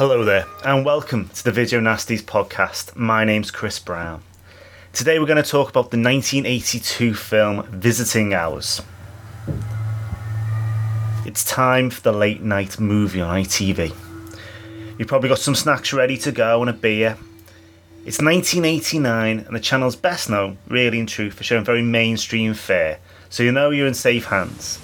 Hello there, and welcome to the Video Nasties podcast. My name's Chris Brown. Today we're going to talk about the 1982 film Visiting Hours. It's time for the late night movie on ITV. You've probably got some snacks ready to go and a beer. It's 1989, and the channel's best known, really and true, for showing very mainstream fare, so you know you're in safe hands.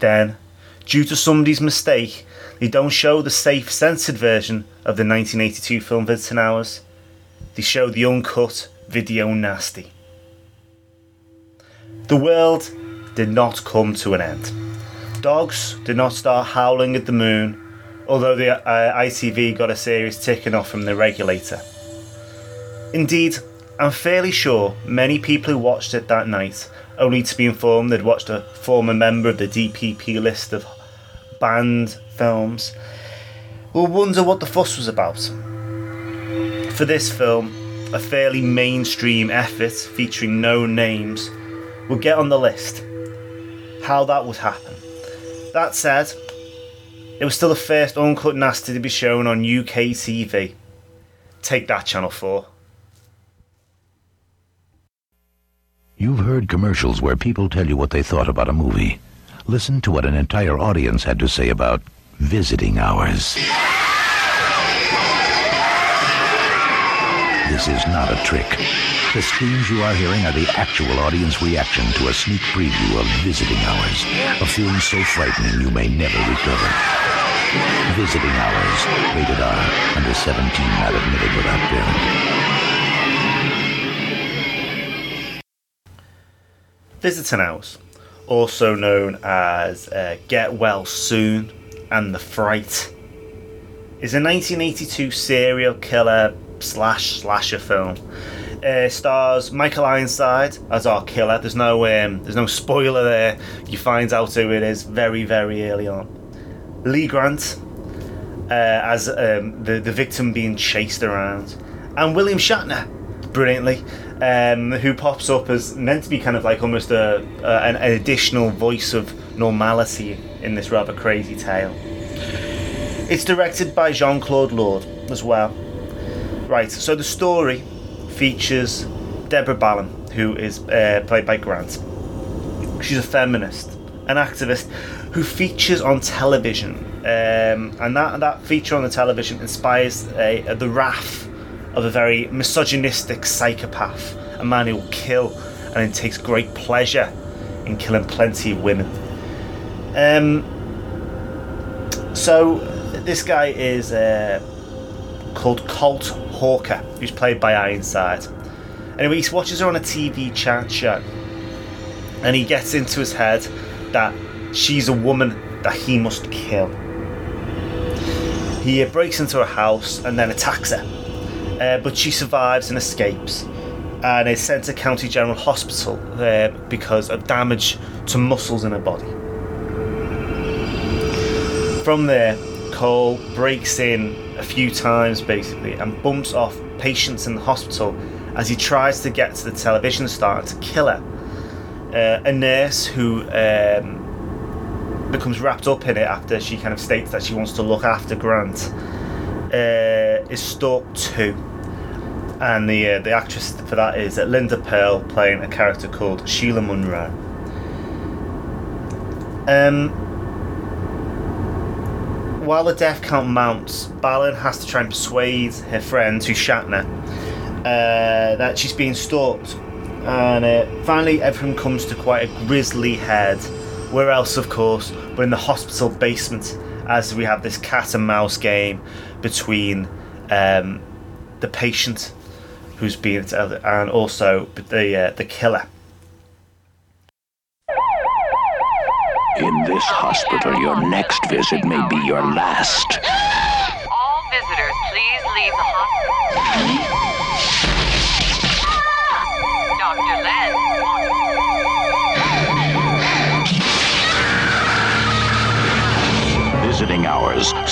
Then, due to somebody's mistake, they don't show the safe censored version of the 1982 film Visiting Hours. They show the uncut video nasty. The world did not come to an end. Dogs did not start howling at the moon, although the uh, ITV got a serious ticking off from the regulator. Indeed, I'm fairly sure many people who watched it that night, only to be informed they'd watched a former member of the DPP list of banned films, will wonder what the fuss was about. For this film, a fairly mainstream effort featuring no names will get on the list. How that would happen. That said, it was still the first uncut nasty to be shown on UK TV. Take that, Channel 4. You've heard commercials where people tell you what they thought about a movie. Listen to what an entire audience had to say about visiting hours. This is not a trick. The screams you are hearing are the actual audience reaction to a sneak preview of Visiting Hours, a film so frightening you may never recover. Visiting Hours, rated R, under 17, not admitted without parent. Visiting Hours, also known as uh, Get Well Soon and The Fright, is a 1982 serial killer slash slasher film. Uh, stars Michael Ironside as our killer. There's no um, there's no spoiler there. You find out who it is very very early on. Lee Grant uh, as um, the the victim being chased around, and William Shatner, brilliantly, um, who pops up as meant to be kind of like almost a, an, additional voice of normality in this rather crazy tale. It's directed by Jean Claude Lord as well. Right, so the story features Deborah Ballin, who is uh, played by Grant. She's a feminist, an activist who features on television, um, and that that feature on the television inspires the wrath of a very misogynistic psychopath, a man who will kill and then takes great pleasure in killing plenty of women. Um, so this guy is uh, called Colt Hawker, who's played by Ironside. Anyway, he watches her on a TV chat show, and he gets into his head that she's a woman that he must kill. He breaks into her house and then attacks her, uh, but she survives and escapes, and is sent to County General Hospital uh, because of damage to muscles in her body. From there, Cole breaks in a few times basically and bumps off patients in the hospital as he tries to get to the television star to kill her. Uh, a nurse who um, becomes wrapped up in it after she kind of states that she wants to look after Grant uh, is stalked too. And the uh, the actress for that is uh, Linda Purl playing a character called Sheila Munro. Um, while the death count mounts, Ballin has to try and persuade her friend, who's Shatner, uh, that she's being stalked. And uh, finally, everything comes to quite a grisly head. Where else, of course, but in the hospital basement as we have this cat and mouse game between um, the patient who's being and also the uh, the killer. In this hospital, your next visit may be your last.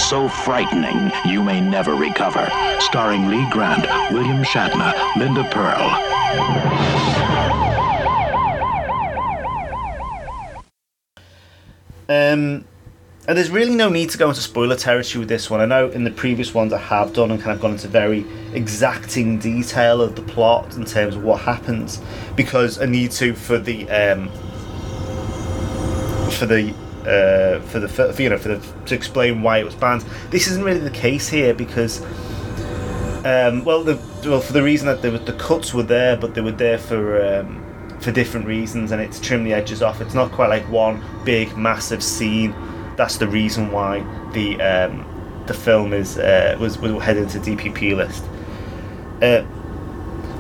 So frightening you may never recover. Starring Lee Grant, William Shatner, Linda Purl. Um, and there's really no need to go into spoiler territory with this one. I know in the previous ones I have done and kind of gone into very exacting detail of the plot in terms of what happens because I need to for the um, for the uh, for the for, you know for the to explain why it was banned. This isn't really the case here because um, well the well for the reason that the the cuts were there, but they were there for. Um, for different reasons and it's trim the edges off. It's not quite like one big massive scene. That's the reason why the um, the film is uh, was was headed to DPP list. Uh,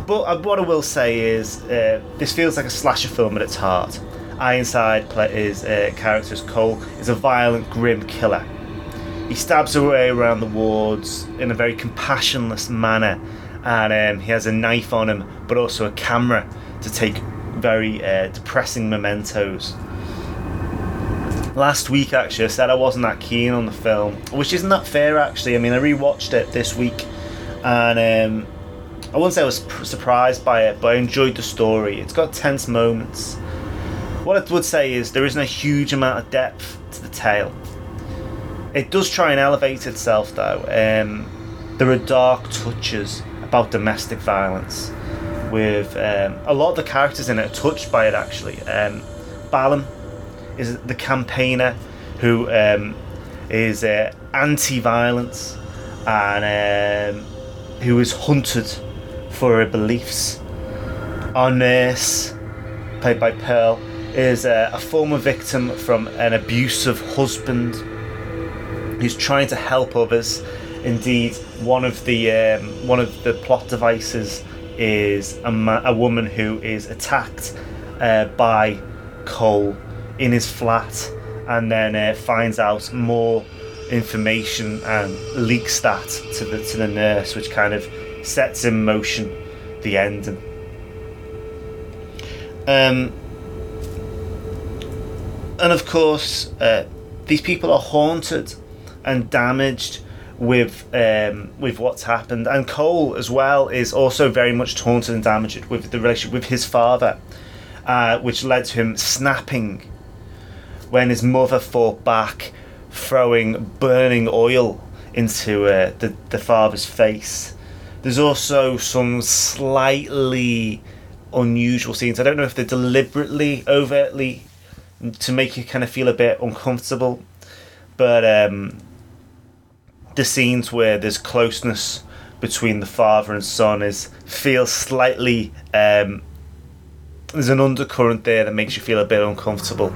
but what I will say is uh, this feels like a slasher film at its heart. Ironside his uh, character Cole is a violent, grim killer. He stabs her way around the wards in a very compassionless manner, and um, he has a knife on him, but also a camera to take very uh, depressing mementos. Last week, actually, I said I wasn't that keen on the film, which isn't that fair, actually. I mean, I rewatched it this week, and um, I wouldn't say I was pr- surprised by it, but I enjoyed the story. It's got tense moments. What I would say is there isn't a huge amount of depth to the tale. It does try and elevate itself, though. Um, there are dark touches about domestic violence with um, a lot of the characters in it are touched by it actually. Um, Balam is the campaigner who um, is uh, anti-violence and um, who is hunted for her beliefs. Our nurse, played by Purl, is uh, a former victim from an abusive husband who's trying to help others. Indeed, one of the um, one of the plot devices is a, ma- a woman who is attacked uh, by Cole in his flat and then uh, finds out more information and leaks that to the to the nurse, which kind of sets in motion the end. Um, and of course, uh, these people are haunted and damaged with um, with what's happened, and Cole as well is also very much taunted and damaged with the relationship with his father, uh, which led to him snapping when his mother fought back, throwing burning oil into uh, the the father's face. There's also some slightly unusual scenes. I don't know if they're deliberately overtly to make you kind of feel a bit uncomfortable, but um, the scenes where there's closeness between the father and son is feels slightly um, there's an undercurrent there that makes you feel a bit uncomfortable.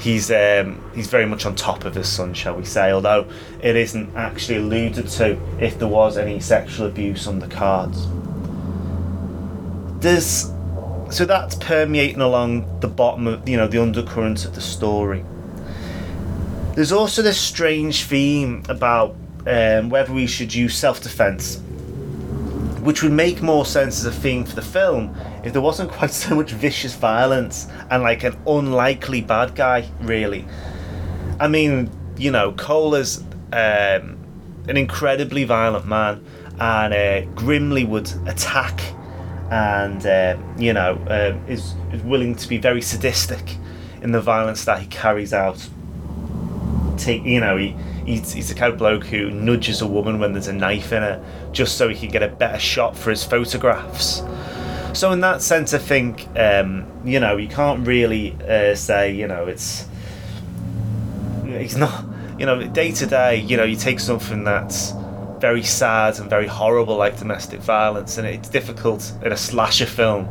He's um, he's very much on top of his son, shall we say? Although it isn't actually alluded to if there was any sexual abuse on the cards. There's so that's permeating along the bottom of you know the undercurrent of the story. There's also this strange theme about um, whether we should use self defense, which would make more sense as a theme for the film if there wasn't quite so much vicious violence and like an unlikely bad guy, really. I mean, you know, Cole is um, an incredibly violent man and uh, grimly would attack and, uh, you know, uh, is, is willing to be very sadistic in the violence that he carries out. Take, you know, he he's, he's the kind of bloke who nudges a woman when there's a knife in her just so he can get a better shot for his photographs. So in that sense, I think um, you know you can't really uh, say you know it's he's not you know day to day you know you take something that's very sad and very horrible like domestic violence and it's difficult in a slasher film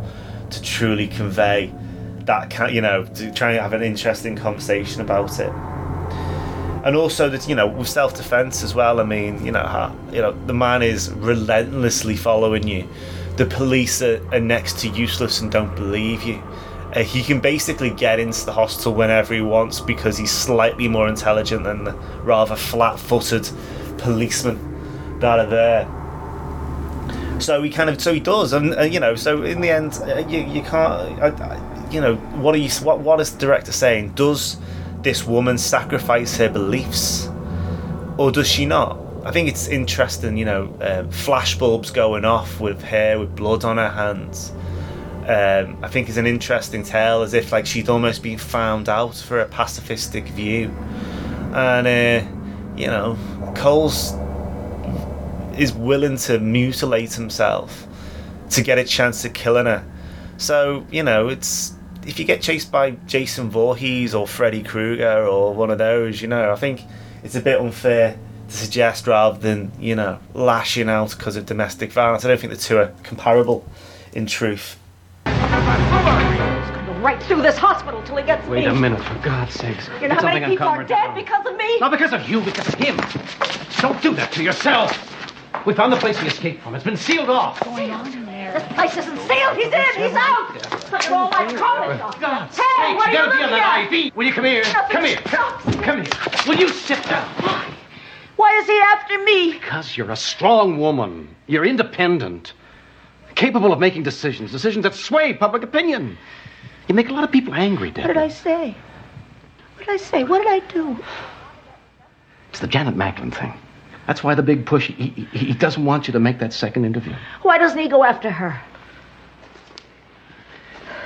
to truly convey that kind you know to try and have an interesting conversation about it and also that you know with self-defense as well. I mean, you know, how, you know, the man is relentlessly following you. The police are, are next to useless and don't believe you. Uh, he can basically get into the hospital whenever he wants because he's slightly more intelligent than the rather flat-footed that are there. So he kind of, so he does, and uh, you know, so in the end, uh, you you can't, you know, what are you, what what is the director saying? Does this woman sacrifice her beliefs, or does she not? I think it's interesting, you know, uh, flash bulbs going off with hair with blood on her hands. Um, I think is an interesting tale, as if like she'd almost been found out for a pacifistic view, and uh, you know, Cole's is willing to mutilate himself to get a chance at killing her. So you know, it's if you get chased by Jason Voorhees or Freddy Krueger or one of those, you know, I think it's a bit unfair to suggest rather than you know lashing out because of domestic violence. I don't think the two are comparable, in truth. right through this hospital till he gets Wait me. a minute, for God's sakes. You know Get how many something people are dead because of me? Not because of you, because of him. Don't do that to yourself. We found the place he escaped from. It's been sealed off. What's going on in there? This place isn't sealed. He's in. He's out. Look at all my clothing. God's Hey, sakes, what you are gotta you be on looking that? IV. Will you come here? Nothing Come here. stops. Come here. Will you sit down? Why Why is he after me? Because you're a strong woman. You're independent. Capable of making decisions. Decisions that sway public opinion. You make a lot of people angry, Dad. What did I say? What did I say? What did I do? It's the Janet Macklin thing. That's why the big push. He, he, he doesn't want you to make that second interview. Why doesn't he go after her?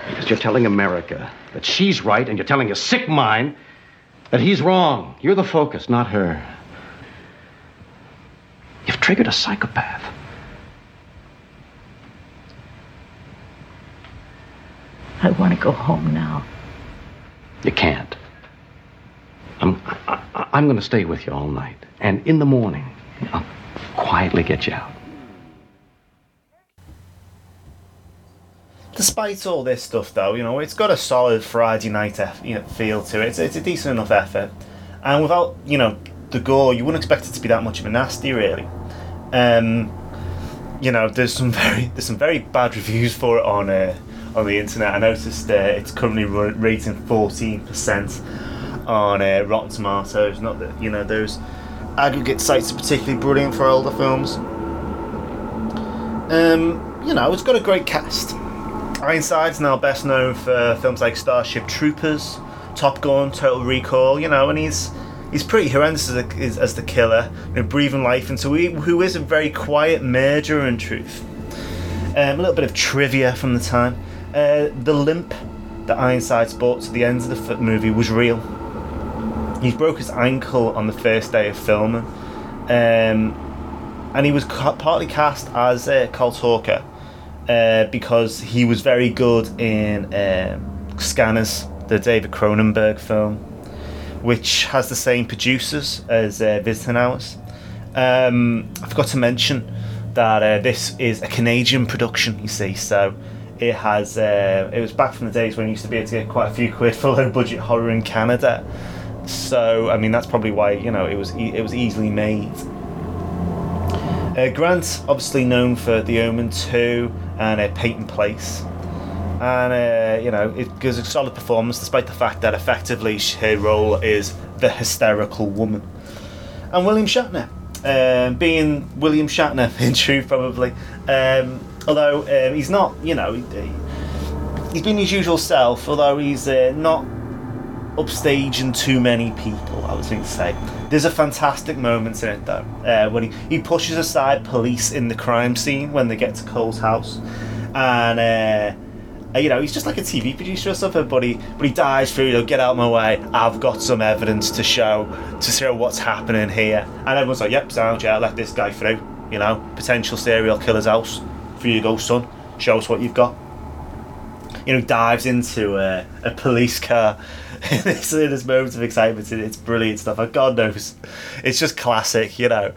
Because you're telling America that she's right, and you're telling your sick mind that he's wrong. You're the focus, not her. You've triggered a psychopath. I want to go home now. You can't. I'm, I'm going to stay with you all night. And in the morning, I'll quietly get you out. Despite all this stuff, though, you know, it's got a solid Friday night eff- you know, feel to it. It's, it's a decent enough effort, and without you know the gore, you wouldn't expect it to be that much of a nasty, really. Um, you know, there's some very there's some very bad reviews for it on uh, on the internet. I noticed uh, it's currently rating fourteen percent on uh, Rotten Tomatoes. Not that you know those aggregate sites are particularly brilliant for older films. Um, you know, it's got a great cast. Ironside's now best known for films like Starship Troopers, Top Gun, Total Recall. You know, and he's he's pretty horrendous as, a, as, the killer, you know, breathing life into who, who is a very quiet murderer in truth. Um, a little bit of trivia from the time: uh, the limp that Ironsides brought to the end of the movie was real. He broke his ankle on the first day of filming, um, and he was ca- partly cast as uh, Colt Hawker uh, because he was very good in um, Scanners, the David Cronenberg film, which has the same producers as uh, Visiting Hours. Um, I forgot to mention that uh, this is a Canadian production, you see, so it has. Uh, it was back from the days when you used to be able to get quite a few quid for low budget horror in Canada. So I mean that's probably why you know it was e- it was easily made. Uh, Grant, obviously known for The Omen 2 and uh, Peyton Place. And, uh, you know, it gives a solid performance despite the fact that effectively her role is the hysterical woman. And William Shatner, um, being William Shatner in truth, probably. Um, although um, he's not, you know, he, he's been his usual self, although he's uh, not upstaging too many people, I was going to say. There's a fantastic moment in it though, uh, when he, he pushes aside police in the crime scene when they get to Cole's house, and uh, uh, you know he's just like a TV producer or something, but he but he dives through. You know, get out of my way. I've got some evidence to show to show what's happening here, and everyone's like, "Yep, sound yeah, let this guy through." You know, potential serial killer's house. For you go, son. Show us what you've got you know, dives into a, a police car in this, in this moment of excitement. It's brilliant stuff. And God knows, it's just classic, you know,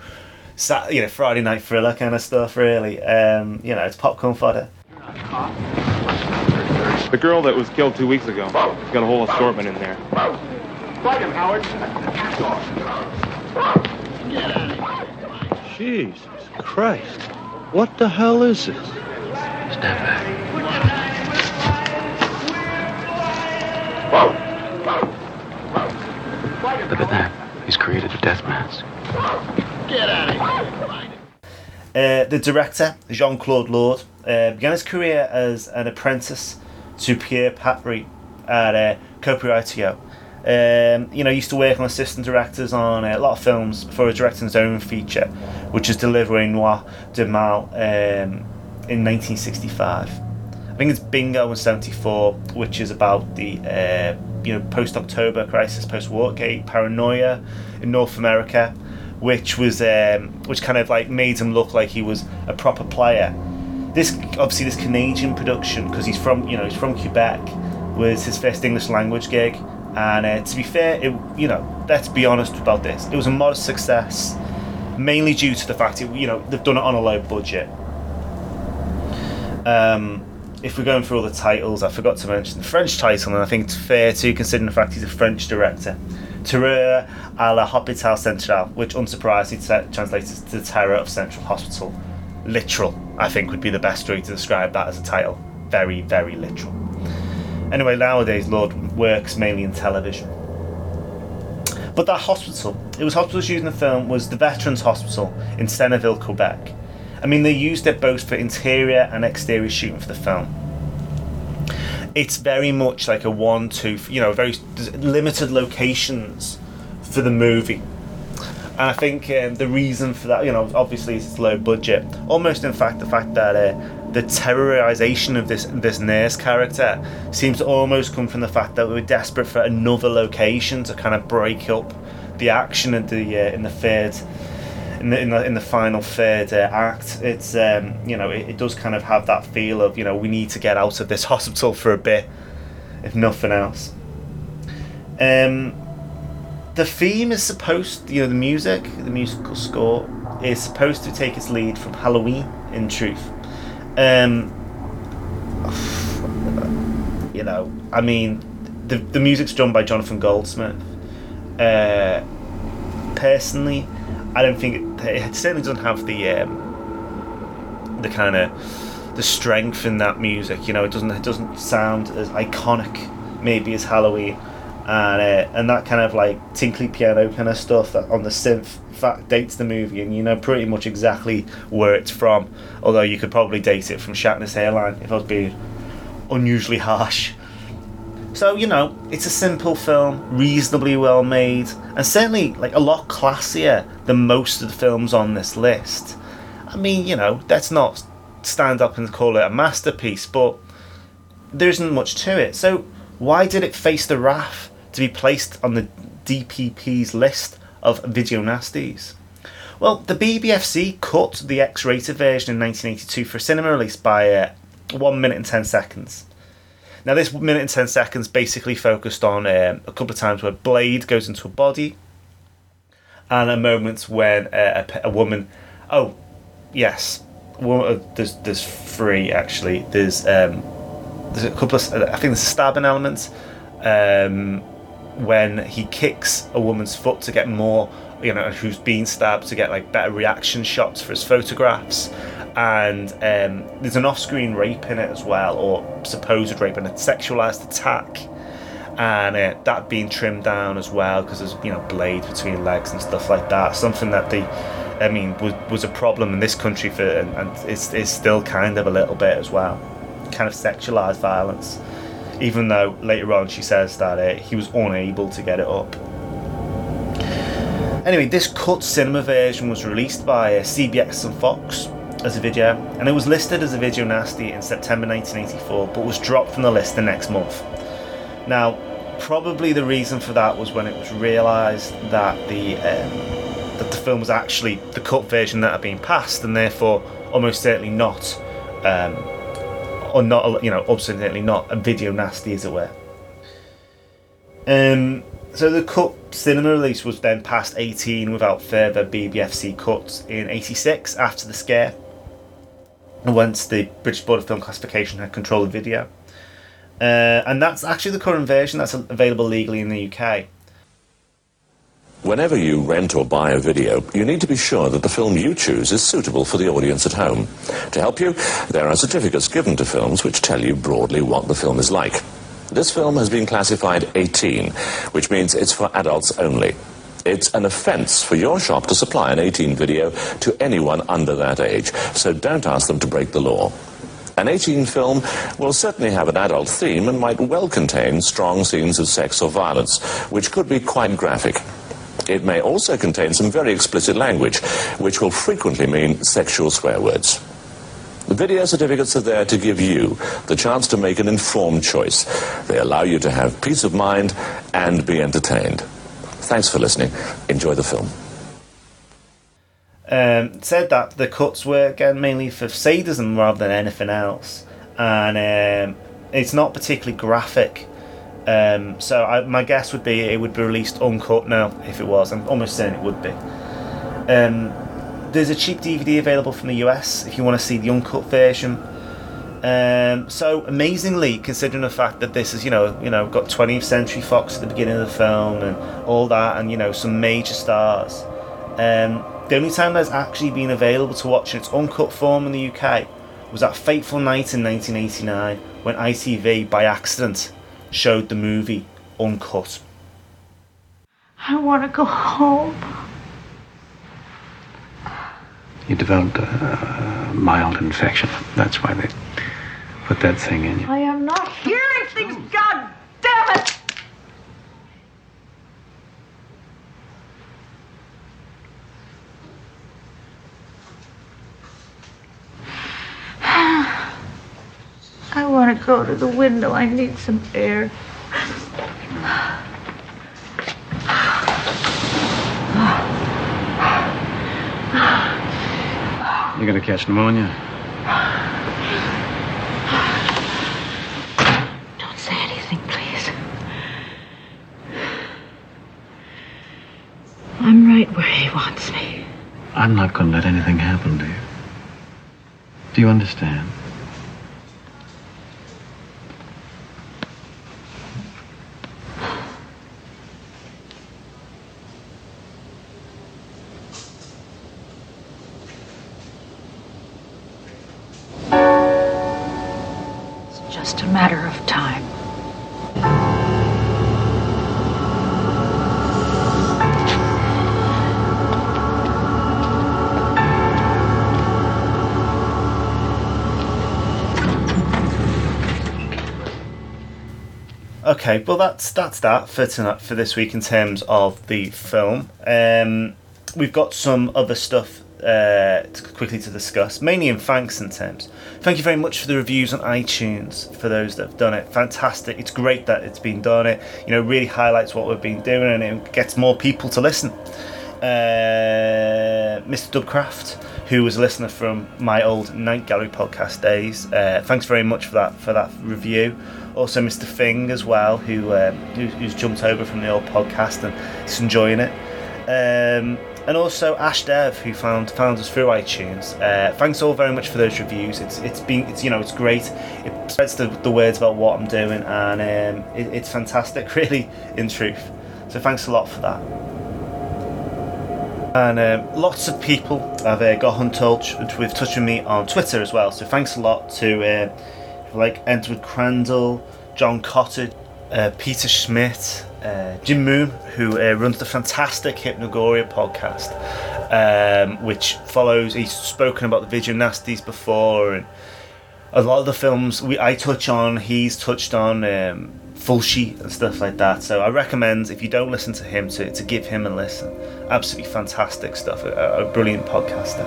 Sat, you know, Friday night thriller kind of stuff. Really, um, you know, it's popcorn fodder. The girl that was killed two weeks ago. She's got a whole assortment in there. Fight him, Howard. Jesus Christ. What the hell is this? Stand back. Look at that. He's created a death mask. Get out of Uh, the director, Jean Claude Lord, uh, began his career as an apprentice to Pierre Patry at uh, Coopératio. Um, you know, he used to work on assistant directors on uh, a lot of films before directing his own feature, which is Delivering Noir de Mal um, in 1965. I think it's Bingo in 74, which is about the uh, you know post October crisis, post Watergate paranoia in North America, which was um, which kind of like made him look like he was a proper player. This obviously this Canadian production because he's from you know he's from Quebec was his first English language gig, and uh, to be fair, it, you know let's be honest about this, it was a modest success, mainly due to the fact it, you know they've done it on a low budget. Um, if we're going through all the titles, I forgot to mention the French title, and I think it's fair to considering the fact he's a French director. Terreur à la Hôpital Central, which unsurprisingly translates to Terror of Central Hospital. Literal, I think, would be the best way to describe that as a title. Very, very literal. Anyway, nowadays, Lord works mainly in television. But that hospital, it was hospitals used in the film, was the Veterans Hospital in Seneville, Quebec. I mean, they used it both for interior and exterior shooting for the film. It's very much like a one-two, you know, very limited locations for the movie. And I think um, the reason for that, you know, obviously it's low budget. Almost, in fact, the fact that uh, the terrorization of this this nurse character seems to almost come from the fact that we were desperate for another location to kind of break up the action in the uh, in the third in the in the, in the final third uh, act. It's um, you know it, it does kind of have that feel of you know we need to get out of this hospital for a bit, if nothing else. Um, the theme is supposed, you know, the music, the musical score is supposed to take its lead from Halloween. In truth, um, you know, I mean, the the music's done by Jonathan Goldsmith. Uh, personally, I don't think it, it certainly doesn't have the um, the kind of the strength in that music. You know, it doesn't it doesn't sound as iconic maybe as Halloween, and uh, and that kind of like tinkly piano kind of stuff that on the synth fact dates the movie, and you know pretty much exactly where it's from. Although you could probably date it from Shatner's hairline if I was being unusually harsh. So you know, it's a simple film, reasonably well made, and certainly like a lot classier than most of the films on this list. I mean, you know, let's not stand up and call it a masterpiece, but there isn't much to it. So why did it face the wrath to be placed on the DPP's list of video nasties? Well, the BBFC cut the X-rated version in 1982 for cinema release by uh, one minute and ten seconds. Now, this minute and 10 seconds basically focused on um, a couple of times where Blade goes into a body and a moment when uh, a, a woman. Oh, yes. Uh, there's, there's three actually. There's um, there's a couple of. I think there's a stabbing element um, when he kicks a woman's foot to get more. You know, who's been stabbed to get like better reaction shots for his photographs and um, there's an off-screen rape in it as well, or supposed rape and a sexualized attack, and uh, that being trimmed down as well because there's you know blades between legs and stuff like that. Something that the, I mean, was was a problem in this country for, and, and it's, it's still kind of a little bit as well, kind of sexualized violence. Even though later on she says that uh, he was unable to get it up. Anyway, this cut cinema version was released by uh, CBS and Fox as a video, and it was listed as a video nasty in September 1984, but was dropped from the list the next month. Now, probably the reason for that was when it was realised that the um, that the film was actually the cut version that had been passed, and therefore almost certainly not, um, or not you know, absolutely not a video nasty, as it were. Um, so the cut cinema release was then past 18 without further BBFC cuts in 86 after the scare. Once the British Board of Film Classification had control of video. Uh, and that's actually the current version that's available legally in the UK. Whenever you rent or buy a video, you need to be sure that the film you choose is suitable for the audience at home. To help you, there are certificates given to films which tell you broadly what the film is like. This film has been classified 18, which means it's for adults only. It's an offence for your shop to supply an 18 video to anyone under that age, so don't ask them to break the law. An 18 film will certainly have an adult theme and might well contain strong scenes of sex or violence, which could be quite graphic. It may also contain some very explicit language, which will frequently mean sexual swear words. The video certificates are there to give you the chance to make an informed choice. They allow you to have peace of mind and be entertained. Thanks for listening. Enjoy the film. Um, said that the cuts were again mainly for sadism rather than anything else, and um, it's not particularly graphic. Um, so I, my guess would be it would be released uncut now if it was. I'm almost saying it would be. Um, there's a cheap DVD available from the US if you want to see the uncut version. Um, so amazingly, considering the fact that this is you know you know got 20th Century Fox at the beginning of the film and all that, and you know some major stars. Um, the only time that's actually been available to watch in its uncut form in the UK was that fateful night in 1989 when ITV, by accident, showed the movie uncut. I want to go home. You developed a, a mild infection. That's why they put that thing in you. I am not hearing things, God damn it! I want to go to the window. I need some air. You're gonna catch pneumonia. Don't say anything, please. I'm right where he wants me. I'm not gonna let anything happen to you. Do you understand? Matter of time. Okay, well that's that's that for tonight for this week in terms of the film. Um, we've got some other stuff uh, to, quickly to discuss, mainly in thanks and terms. Thank you very much for the reviews on iTunes for those that have done it. Fantastic! It's great that it's been done. It you know really highlights what we've been doing and it gets more people to listen. Uh, Mr. Dubcraft, who was a listener from my old Night Gallery podcast days, uh, thanks very much for that for that review. Also, Mr. Fing as well, who, um, who who's jumped over from the old podcast and is enjoying it. Um, and also Ash Dev, who found found us through iTunes. Uh, thanks all very much for those reviews. It's it's been it's you know it's great. It spreads the, the words about what I'm doing, and um, it, it's fantastic, really, in truth. So thanks a lot for that. And um, lots of people have uh, got in touch with touch with me on Twitter as well. So thanks a lot to uh, like Edward Crandall, John Cotter, uh, Peter Schmidt, uh, Jim Moon, who uh, runs the fantastic Hypnogoria podcast, um, which follows. He's spoken about the video nasties before, and a lot of the films we I touch on, he's touched on. Um, sheet and stuff like that so i recommend if you don't listen to him to, to give him a listen absolutely fantastic stuff a, a brilliant podcaster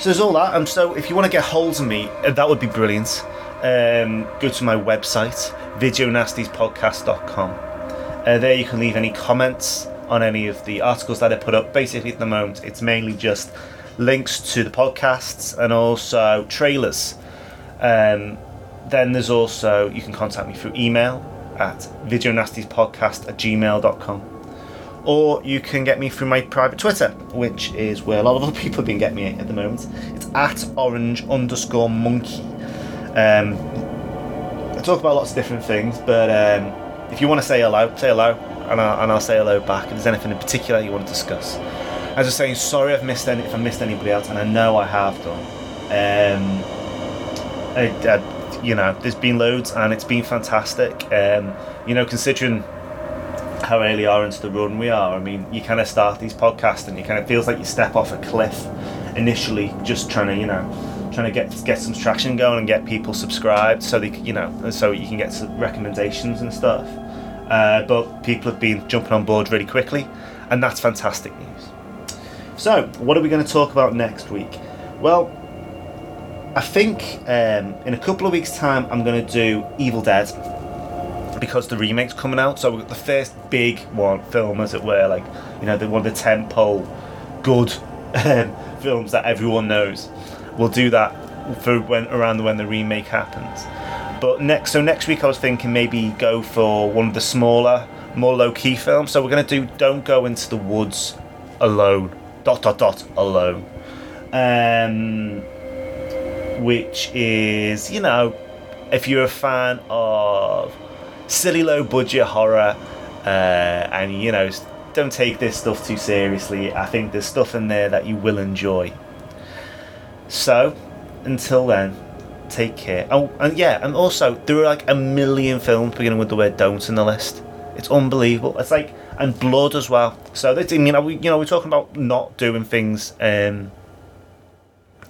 so there's all that and so if you want to get hold of me uh, that would be brilliant um, go to my website videonastiespodcast.com uh, there you can leave any comments on any of the articles that i put up basically at the moment it's mainly just links to the podcasts and also trailers um, then there's also you can contact me through email at videonastiespodcast at gmail.com or you can get me through my private Twitter, which is where a lot of other people have been getting me at the moment. It's at orange underscore monkey. Um, Talk about lots of different things, but um, if you want to say hello, say hello. and I'll, and I'll say hello back. If there's anything in particular you want to discuss, as I was saying, sorry I've missed any if I missed anybody else, and I know I have done. Um, I, I, you know, there's been loads, and it's been fantastic. Um, you know, considering how early are into the run we are. I mean, you kind of start these podcasts, and it kind of feels like you step off a cliff initially, just trying to, you know, trying to get get some traction going and get people subscribed, so they, you know, so you can get some recommendations and stuff. Uh, but people have been jumping on board really quickly, and that's fantastic news. So, what are we going to talk about next week? Well, I think um, in a couple of weeks' time, I'm going to do Evil Dead because the remake's coming out. So we've got the first big one film, as it were, like you know, the one of the tentpole good um, films that everyone knows. We'll do that for when around when the remake happens. But next, so next week I was thinking maybe go for one of the smaller, more low key films. So we're gonna do Don't Go Into the Woods Alone. Dot dot dot alone. Um, which is you know, if you're a fan of silly low budget horror, uh, and you know, don't take this stuff too seriously. I think there's stuff in there that you will enjoy. So, until then, take care. Oh, and yeah, and also there are like a million films beginning with the word "don't" in the list. It's unbelievable. It's like and blood as well. So that's, I mean, you know, we're talking about not doing things. Um,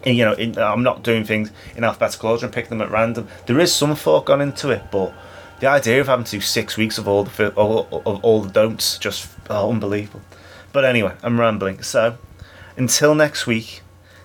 in, you know, in, I'm not doing things in alphabetical order and picking them at random. There is some thought gone into it, but the idea of having to do six weeks of all the all, of all the don'ts just oh, unbelievable. But anyway, I'm rambling. So until next week,